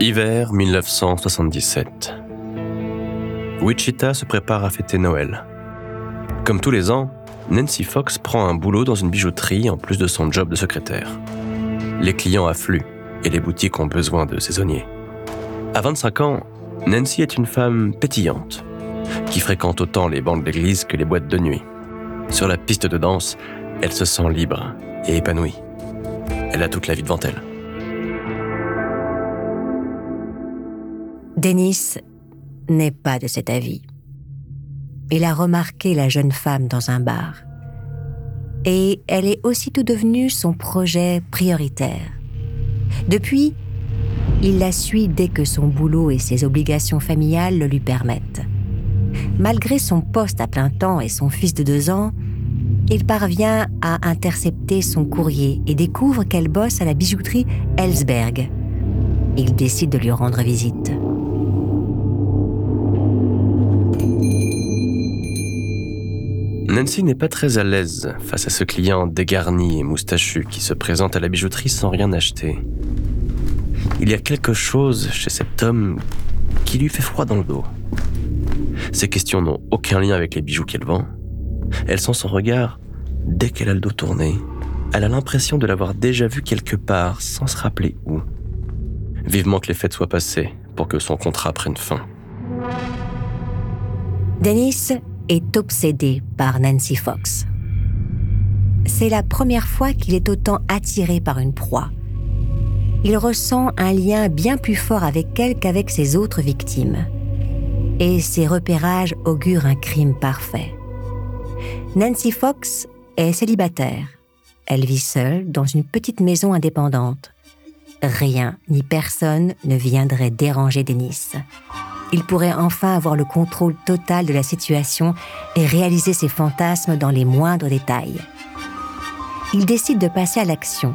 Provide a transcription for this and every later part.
Hiver 1977. Wichita se prépare à fêter Noël. Comme tous les ans, Nancy Fox prend un boulot dans une bijouterie en plus de son job de secrétaire. Les clients affluent et les boutiques ont besoin de saisonniers. À 25 ans, Nancy est une femme pétillante, qui fréquente autant les bancs d'église que les boîtes de nuit. Sur la piste de danse, elle se sent libre et épanouie. Elle a toute la vie devant elle. Denis n'est pas de cet avis. Il a remarqué la jeune femme dans un bar. Et elle est aussitôt devenue son projet prioritaire. Depuis, il la suit dès que son boulot et ses obligations familiales le lui permettent. Malgré son poste à plein temps et son fils de deux ans, il parvient à intercepter son courrier et découvre qu'elle bosse à la bijouterie Ellsberg. Il décide de lui rendre visite. Nancy n'est pas très à l'aise face à ce client dégarni et moustachu qui se présente à la bijouterie sans rien acheter. Il y a quelque chose chez cet homme qui lui fait froid dans le dos. Ces questions n'ont aucun lien avec les bijoux qu'elle vend. Elle sent son regard dès qu'elle a le dos tourné. Elle a l'impression de l'avoir déjà vu quelque part sans se rappeler où. Vivement que les fêtes soient passées pour que son contrat prenne fin. Dennis est obsédé par Nancy Fox. C'est la première fois qu'il est autant attiré par une proie. Il ressent un lien bien plus fort avec elle qu'avec ses autres victimes. Et ses repérages augurent un crime parfait. Nancy Fox est célibataire. Elle vit seule dans une petite maison indépendante. Rien ni personne ne viendrait déranger Denis il pourrait enfin avoir le contrôle total de la situation et réaliser ses fantasmes dans les moindres détails. Il décide de passer à l'action.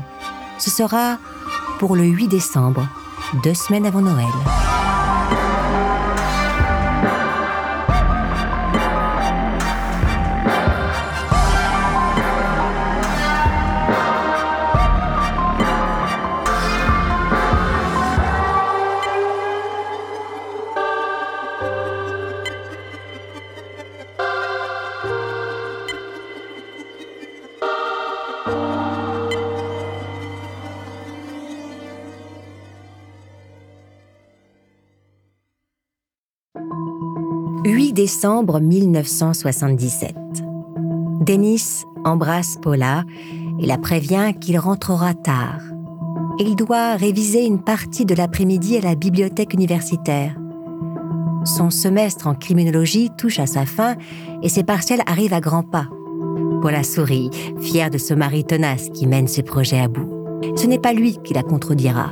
Ce sera pour le 8 décembre, deux semaines avant Noël. Décembre 1977. Denis embrasse Paula et la prévient qu'il rentrera tard. Il doit réviser une partie de l'après-midi à la bibliothèque universitaire. Son semestre en criminologie touche à sa fin et ses partiels arrivent à grands pas. Paula sourit, fière de ce mari tenace qui mène ses projets à bout. Ce n'est pas lui qui la contredira.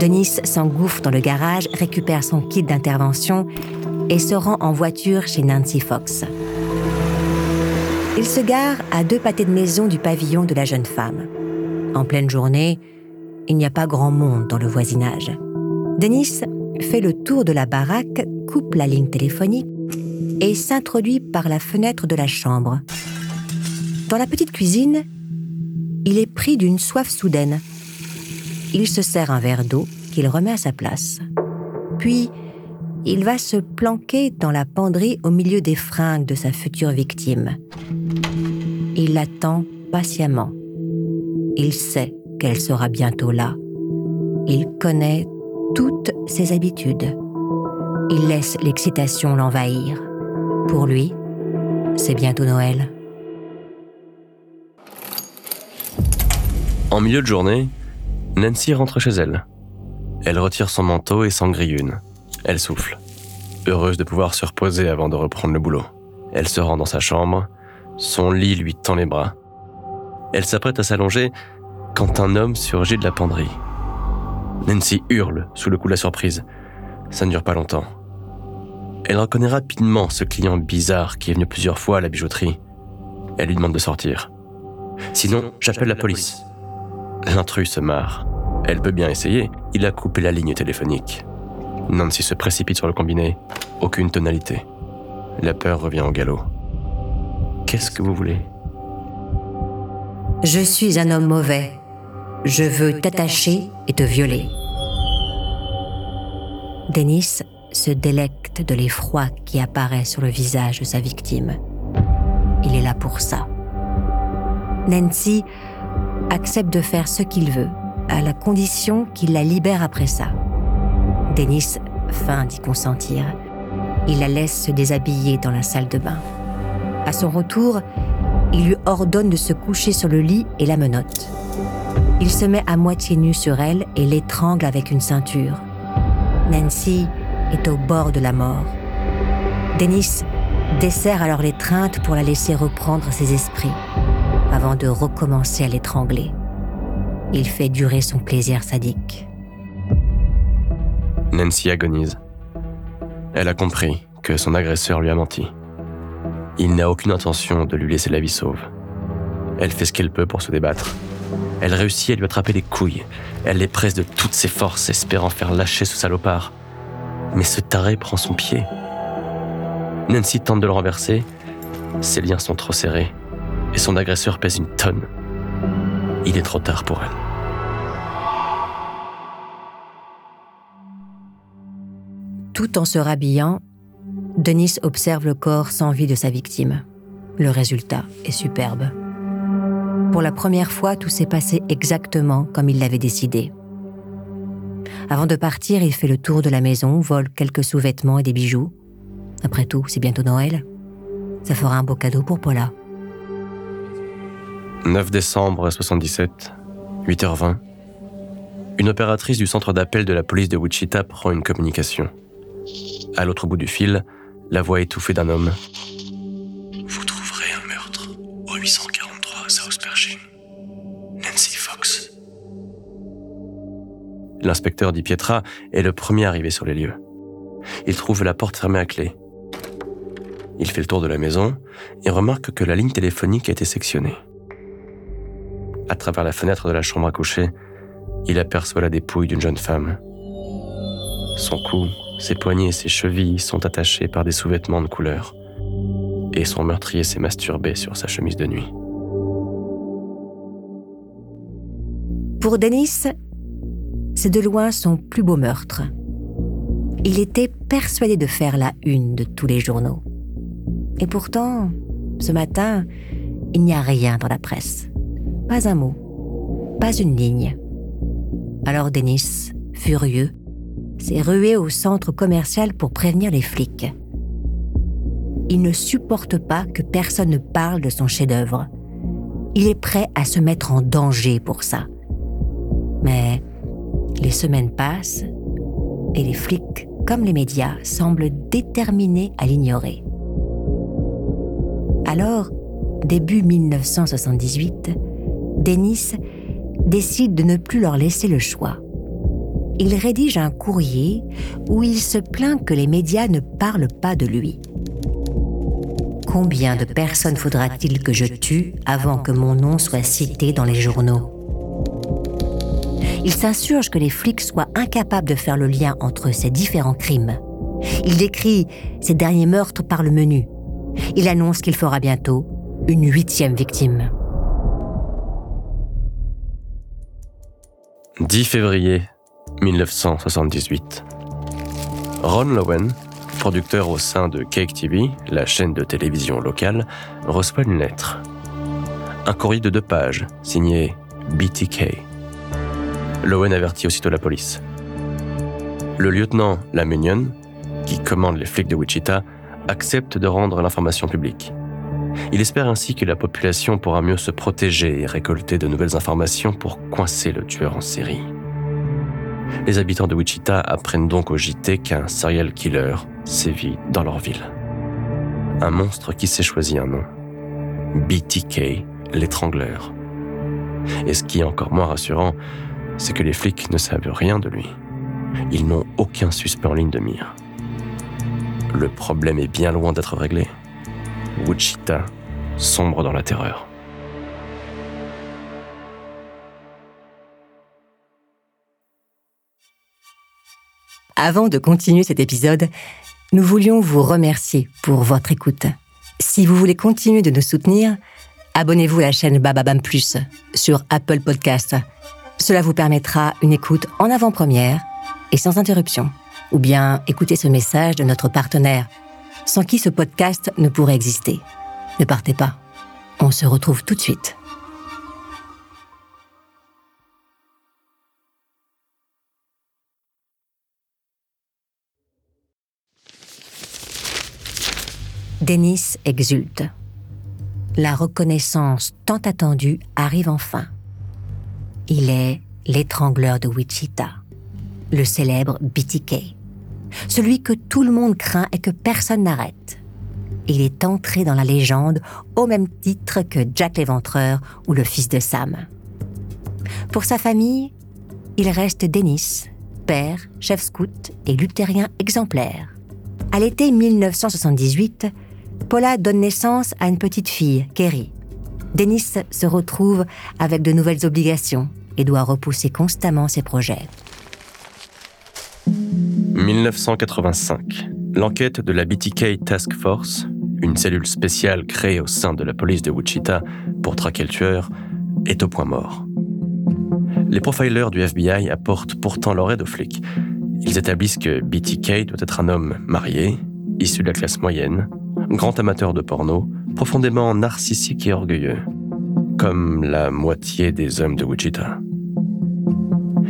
Denis s'engouffre dans le garage, récupère son kit d'intervention et se rend en voiture chez Nancy Fox. Il se gare à deux pâtés de maison du pavillon de la jeune femme. En pleine journée, il n'y a pas grand monde dans le voisinage. Denis fait le tour de la baraque, coupe la ligne téléphonique et s'introduit par la fenêtre de la chambre. Dans la petite cuisine, il est pris d'une soif soudaine. Il se sert un verre d'eau qu'il remet à sa place. Puis, il va se planquer dans la penderie au milieu des fringues de sa future victime. Il l'attend patiemment. Il sait qu'elle sera bientôt là. Il connaît toutes ses habitudes. Il laisse l'excitation l'envahir. Pour lui, c'est bientôt Noël. En milieu de journée, Nancy rentre chez elle. Elle retire son manteau et s'en une. Elle souffle, heureuse de pouvoir se reposer avant de reprendre le boulot. Elle se rend dans sa chambre, son lit lui tend les bras. Elle s'apprête à s'allonger quand un homme surgit de la penderie. Nancy hurle sous le coup de la surprise. Ça ne dure pas longtemps. Elle reconnaît rapidement ce client bizarre qui est venu plusieurs fois à la bijouterie. Elle lui demande de sortir. Sinon, j'appelle la police. L'intrus se marre. Elle peut bien essayer. Il a coupé la ligne téléphonique. Nancy se précipite sur le combiné. Aucune tonalité. La peur revient au galop. Qu'est-ce que vous voulez? Je suis un homme mauvais. Je veux t'attacher et te violer. Denis se délecte de l'effroi qui apparaît sur le visage de sa victime. Il est là pour ça. Nancy accepte de faire ce qu'il veut, à la condition qu'il la libère après ça. Denis feint d'y consentir. Il la laisse se déshabiller dans la salle de bain. À son retour, il lui ordonne de se coucher sur le lit et la menotte. Il se met à moitié nu sur elle et l'étrangle avec une ceinture. Nancy est au bord de la mort. Dennis dessert alors l'étreinte pour la laisser reprendre ses esprits, avant de recommencer à l'étrangler. Il fait durer son plaisir sadique. Nancy agonise. Elle a compris que son agresseur lui a menti. Il n'a aucune intention de lui laisser la vie sauve. Elle fait ce qu'elle peut pour se débattre. Elle réussit à lui attraper les couilles. Elle les presse de toutes ses forces, espérant faire lâcher ce salopard. Mais ce taré prend son pied. Nancy tente de le renverser. Ses liens sont trop serrés et son agresseur pèse une tonne. Il est trop tard pour elle. Tout en se rhabillant, Denis observe le corps sans vie de sa victime. Le résultat est superbe. Pour la première fois, tout s'est passé exactement comme il l'avait décidé. Avant de partir, il fait le tour de la maison, vole quelques sous-vêtements et des bijoux. Après tout, c'est bientôt Noël. Ça fera un beau cadeau pour Paula. 9 décembre 77, 8h20. Une opératrice du centre d'appel de la police de Wichita prend une communication. À l'autre bout du fil, la voix étouffée d'un homme. Vous trouverez un meurtre au 843 South Pershing. Nancy Fox. L'inspecteur Di Pietra est le premier arrivé sur les lieux. Il trouve la porte fermée à clé. Il fait le tour de la maison et remarque que la ligne téléphonique a été sectionnée. À travers la fenêtre de la chambre à coucher, il aperçoit la dépouille d'une jeune femme. Son cou ses poignets et ses chevilles sont attachés par des sous-vêtements de couleur. Et son meurtrier s'est masturbé sur sa chemise de nuit. Pour Denis, c'est de loin son plus beau meurtre. Il était persuadé de faire la une de tous les journaux. Et pourtant, ce matin, il n'y a rien dans la presse. Pas un mot, pas une ligne. Alors Denis, furieux, s'est rué au centre commercial pour prévenir les flics. Il ne supporte pas que personne ne parle de son chef-d'œuvre. Il est prêt à se mettre en danger pour ça. Mais les semaines passent et les flics, comme les médias, semblent déterminés à l'ignorer. Alors, début 1978, Dennis décide de ne plus leur laisser le choix il rédige un courrier où il se plaint que les médias ne parlent pas de lui. Combien de personnes faudra-t-il que je tue avant que mon nom soit cité dans les journaux? Il s'insurge que les flics soient incapables de faire le lien entre ces différents crimes. Il décrit ces derniers meurtres par le menu. Il annonce qu'il fera bientôt une huitième victime. 10 février 1978. Ron Lowen, producteur au sein de Cake TV, la chaîne de télévision locale, reçoit une lettre. Un courrier de deux pages, signé BTK. Lowen avertit aussitôt la police. Le lieutenant Lamunion, qui commande les flics de Wichita, accepte de rendre l'information publique. Il espère ainsi que la population pourra mieux se protéger et récolter de nouvelles informations pour coincer le tueur en série. Les habitants de Wichita apprennent donc au JT qu'un serial killer sévit dans leur ville. Un monstre qui s'est choisi un nom. BTK, l'étrangleur. Et ce qui est encore moins rassurant, c'est que les flics ne savent rien de lui. Ils n'ont aucun suspect en ligne de mire. Le problème est bien loin d'être réglé. Wichita sombre dans la terreur. Avant de continuer cet épisode, nous voulions vous remercier pour votre écoute. Si vous voulez continuer de nous soutenir, abonnez-vous à la chaîne Bababam Plus sur Apple Podcast. Cela vous permettra une écoute en avant-première et sans interruption. ou bien écoutez ce message de notre partenaire, sans qui ce podcast ne pourrait exister. Ne partez pas. On se retrouve tout de suite. Denis exulte. La reconnaissance tant attendue arrive enfin. Il est l'étrangleur de Wichita, le célèbre BTK, celui que tout le monde craint et que personne n'arrête. Il est entré dans la légende au même titre que Jack l'Éventreur ou le fils de Sam. Pour sa famille, il reste Dennis, père, chef scout et luthérien exemplaire. À l'été 1978, Paula donne naissance à une petite fille, Kerry. Dennis se retrouve avec de nouvelles obligations et doit repousser constamment ses projets. 1985. L'enquête de la BTK Task Force, une cellule spéciale créée au sein de la police de Wichita pour traquer le tueur, est au point mort. Les profilers du FBI apportent pourtant leur aide aux flics. Ils établissent que BTK doit être un homme marié, issu de la classe moyenne, grand amateur de porno, profondément narcissique et orgueilleux, comme la moitié des hommes de Wichita.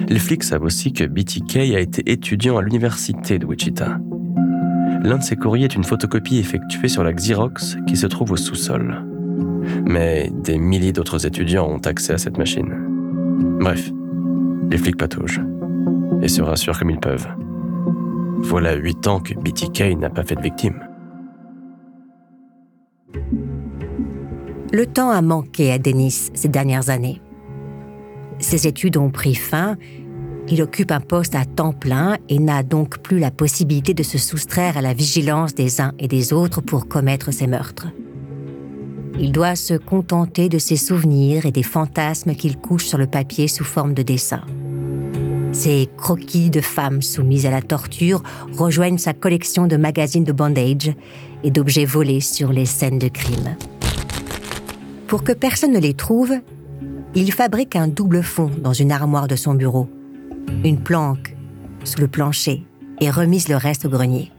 Les flics savent aussi que BTK a été étudiant à l'université de Wichita. L'un de ses courriers est une photocopie effectuée sur la Xerox qui se trouve au sous-sol. Mais des milliers d'autres étudiants ont accès à cette machine. Bref, les flics pataugent et se rassurent comme ils peuvent. Voilà huit ans que BTK n'a pas fait de victime. Le temps a manqué à Denis ces dernières années. Ses études ont pris fin, il occupe un poste à temps plein et n'a donc plus la possibilité de se soustraire à la vigilance des uns et des autres pour commettre ses meurtres. Il doit se contenter de ses souvenirs et des fantasmes qu'il couche sur le papier sous forme de dessin. Ses croquis de femmes soumises à la torture rejoignent sa collection de magazines de bandage et d'objets volés sur les scènes de crime. Pour que personne ne les trouve, il fabrique un double fond dans une armoire de son bureau, une planque sous le plancher et remise le reste au grenier.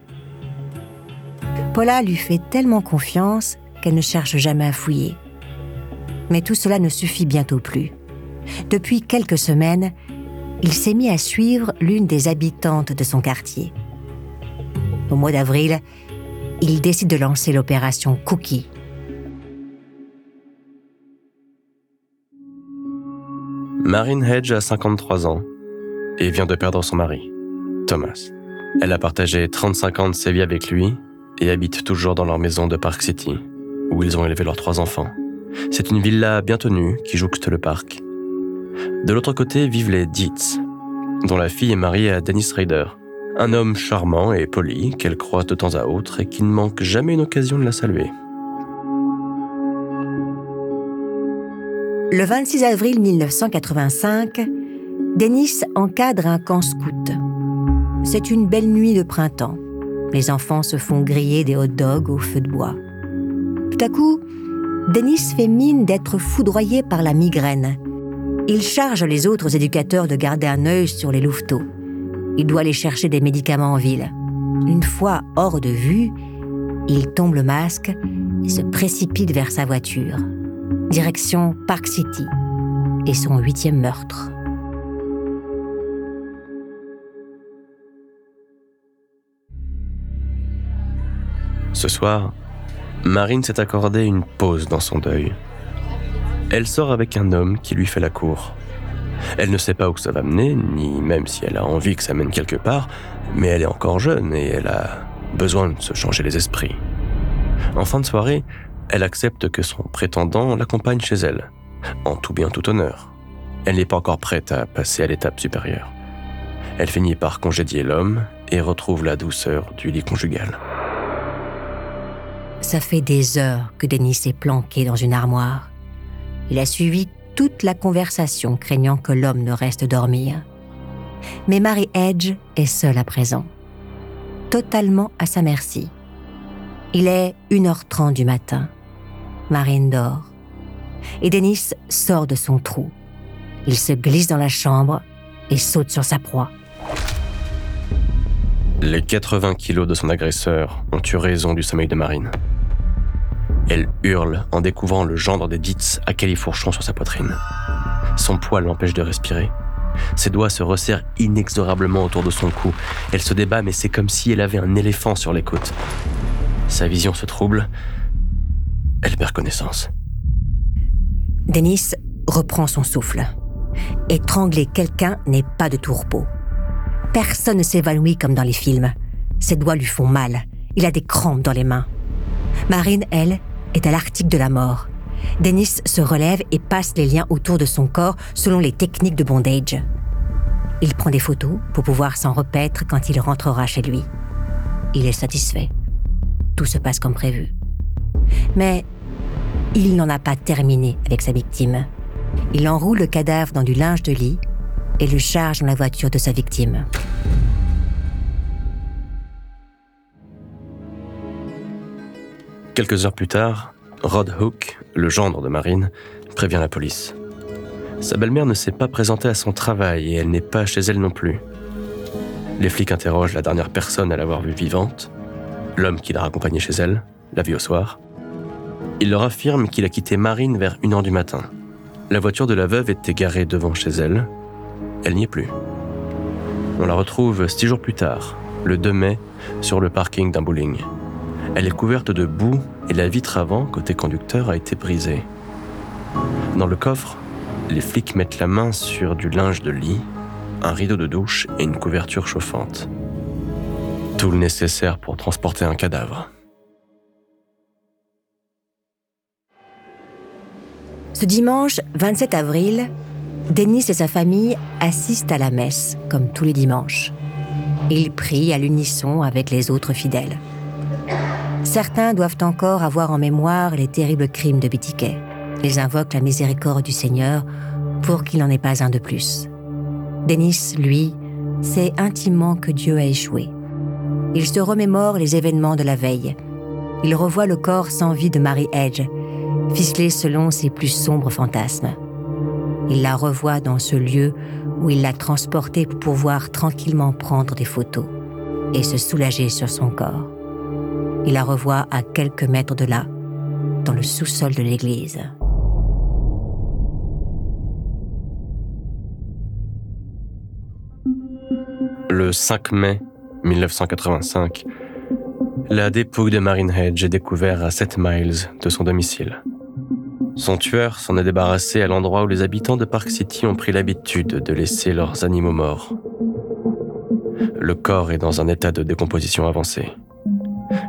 Paula lui fait tellement confiance qu'elle ne cherche jamais à fouiller. Mais tout cela ne suffit bientôt plus. Depuis quelques semaines, il s'est mis à suivre l'une des habitantes de son quartier. Au mois d'avril, il décide de lancer l'opération Cookie. Marine Hedge a 53 ans et vient de perdre son mari, Thomas. Elle a partagé 35 ans de sa vie avec lui et habite toujours dans leur maison de Park City, où ils ont élevé leurs trois enfants. C'est une villa bien tenue qui jouxte le parc. De l'autre côté vivent les Dietz, dont la fille est mariée à Dennis Ryder, un homme charmant et poli qu'elle croise de temps à autre et qui ne manque jamais une occasion de la saluer. Le 26 avril 1985, Denis encadre un camp scout. C'est une belle nuit de printemps. Les enfants se font griller des hot dogs au feu de bois. Tout à coup, Denis fait mine d'être foudroyé par la migraine. Il charge les autres éducateurs de garder un œil sur les louveteaux. Il doit aller chercher des médicaments en ville. Une fois hors de vue, il tombe le masque et se précipite vers sa voiture direction Park City, et son huitième meurtre. Ce soir, Marine s'est accordé une pause dans son deuil. Elle sort avec un homme qui lui fait la cour. Elle ne sait pas où ça va mener, ni même si elle a envie que ça mène quelque part, mais elle est encore jeune et elle a besoin de se changer les esprits. En fin de soirée, elle accepte que son prétendant l'accompagne chez elle, en tout bien tout honneur. Elle n'est pas encore prête à passer à l'étape supérieure. Elle finit par congédier l'homme et retrouve la douceur du lit conjugal. Ça fait des heures que Denis est planqué dans une armoire. Il a suivi toute la conversation, craignant que l'homme ne reste dormir. Mais Mary Edge est seule à présent, totalement à sa merci. Il est 1h30 du matin. Marine dort. Et Denis sort de son trou. Il se glisse dans la chambre et saute sur sa proie. Les 80 kilos de son agresseur ont eu raison du sommeil de Marine. Elle hurle en découvrant le gendre des Dits à califourchon sur sa poitrine. Son poids l'empêche de respirer. Ses doigts se resserrent inexorablement autour de son cou. Elle se débat, mais c'est comme si elle avait un éléphant sur les côtes. Sa vision se trouble. Elle perd connaissance. Denis reprend son souffle. Étrangler quelqu'un n'est pas de tout. Personne ne s'évanouit comme dans les films. Ses doigts lui font mal. Il a des crampes dans les mains. Marine, elle, est à l'article de la mort. Dennis se relève et passe les liens autour de son corps selon les techniques de bondage. Il prend des photos pour pouvoir s'en repaître quand il rentrera chez lui. Il est satisfait. Tout se passe comme prévu. Mais il n'en a pas terminé avec sa victime. Il enroule le cadavre dans du linge de lit et le charge dans la voiture de sa victime. Quelques heures plus tard, Rod Hook, le gendre de Marine, prévient la police. Sa belle-mère ne s'est pas présentée à son travail et elle n'est pas chez elle non plus. Les flics interrogent la dernière personne à l'avoir vue vivante, l'homme qui l'a raccompagnée chez elle, la vie au soir. Il leur affirme qu'il a quitté Marine vers 1h du matin. La voiture de la veuve était garée devant chez elle. Elle n'y est plus. On la retrouve six jours plus tard, le 2 mai, sur le parking d'un bowling. Elle est couverte de boue et la vitre avant, côté conducteur, a été brisée. Dans le coffre, les flics mettent la main sur du linge de lit, un rideau de douche et une couverture chauffante. Tout le nécessaire pour transporter un cadavre. Ce dimanche 27 avril, Denis et sa famille assistent à la messe, comme tous les dimanches. Ils prient à l'unisson avec les autres fidèles. Certains doivent encore avoir en mémoire les terribles crimes de Bitiquet. Ils invoquent la miséricorde du Seigneur pour qu'il n'en ait pas un de plus. Denis, lui, sait intimement que Dieu a échoué. Il se remémore les événements de la veille. Il revoit le corps sans vie de Mary Edge, ficelé selon ses plus sombres fantasmes. Il la revoit dans ce lieu où il l'a transportée pour pouvoir tranquillement prendre des photos et se soulager sur son corps. Il la revoit à quelques mètres de là, dans le sous-sol de l'église. Le 5 mai 1985, la dépouille de Marine Hedge est découverte à 7 miles de son domicile. Son tueur s'en est débarrassé à l'endroit où les habitants de Park City ont pris l'habitude de laisser leurs animaux morts. Le corps est dans un état de décomposition avancée.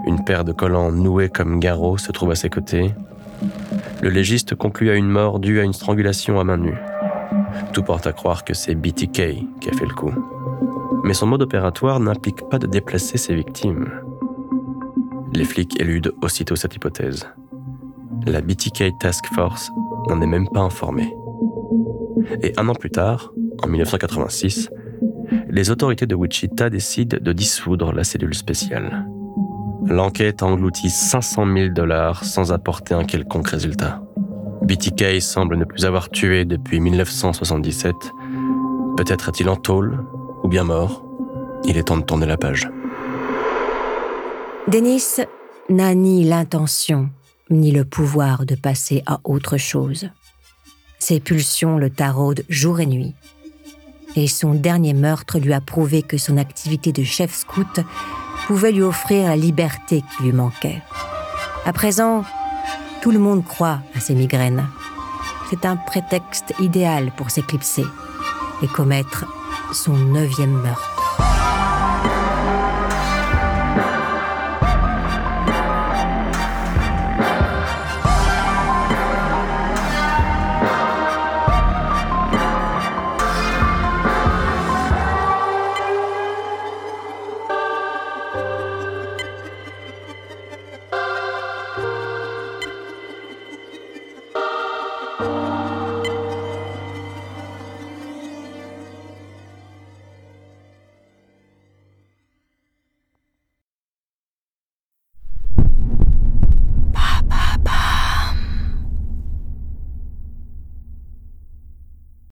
Une paire de collants noués comme garrots se trouve à ses côtés. Le légiste conclut à une mort due à une strangulation à main nue. Tout porte à croire que c'est BTK qui a fait le coup. Mais son mode opératoire n'implique pas de déplacer ses victimes. Les flics éludent aussitôt cette hypothèse. La BTK Task Force n'en est même pas informée. Et un an plus tard, en 1986, les autorités de Wichita décident de dissoudre la cellule spéciale. L'enquête engloutit 500 000 dollars sans apporter un quelconque résultat. BTK semble ne plus avoir tué depuis 1977. Peut-être est-il en tôle ou bien mort. Il est temps de tourner la page. Denis n'a ni l'intention ni le pouvoir de passer à autre chose. Ses pulsions le taraudent jour et nuit. Et son dernier meurtre lui a prouvé que son activité de chef scout pouvait lui offrir la liberté qui lui manquait. À présent, tout le monde croit à ses migraines. C'est un prétexte idéal pour s'éclipser et commettre son neuvième meurtre.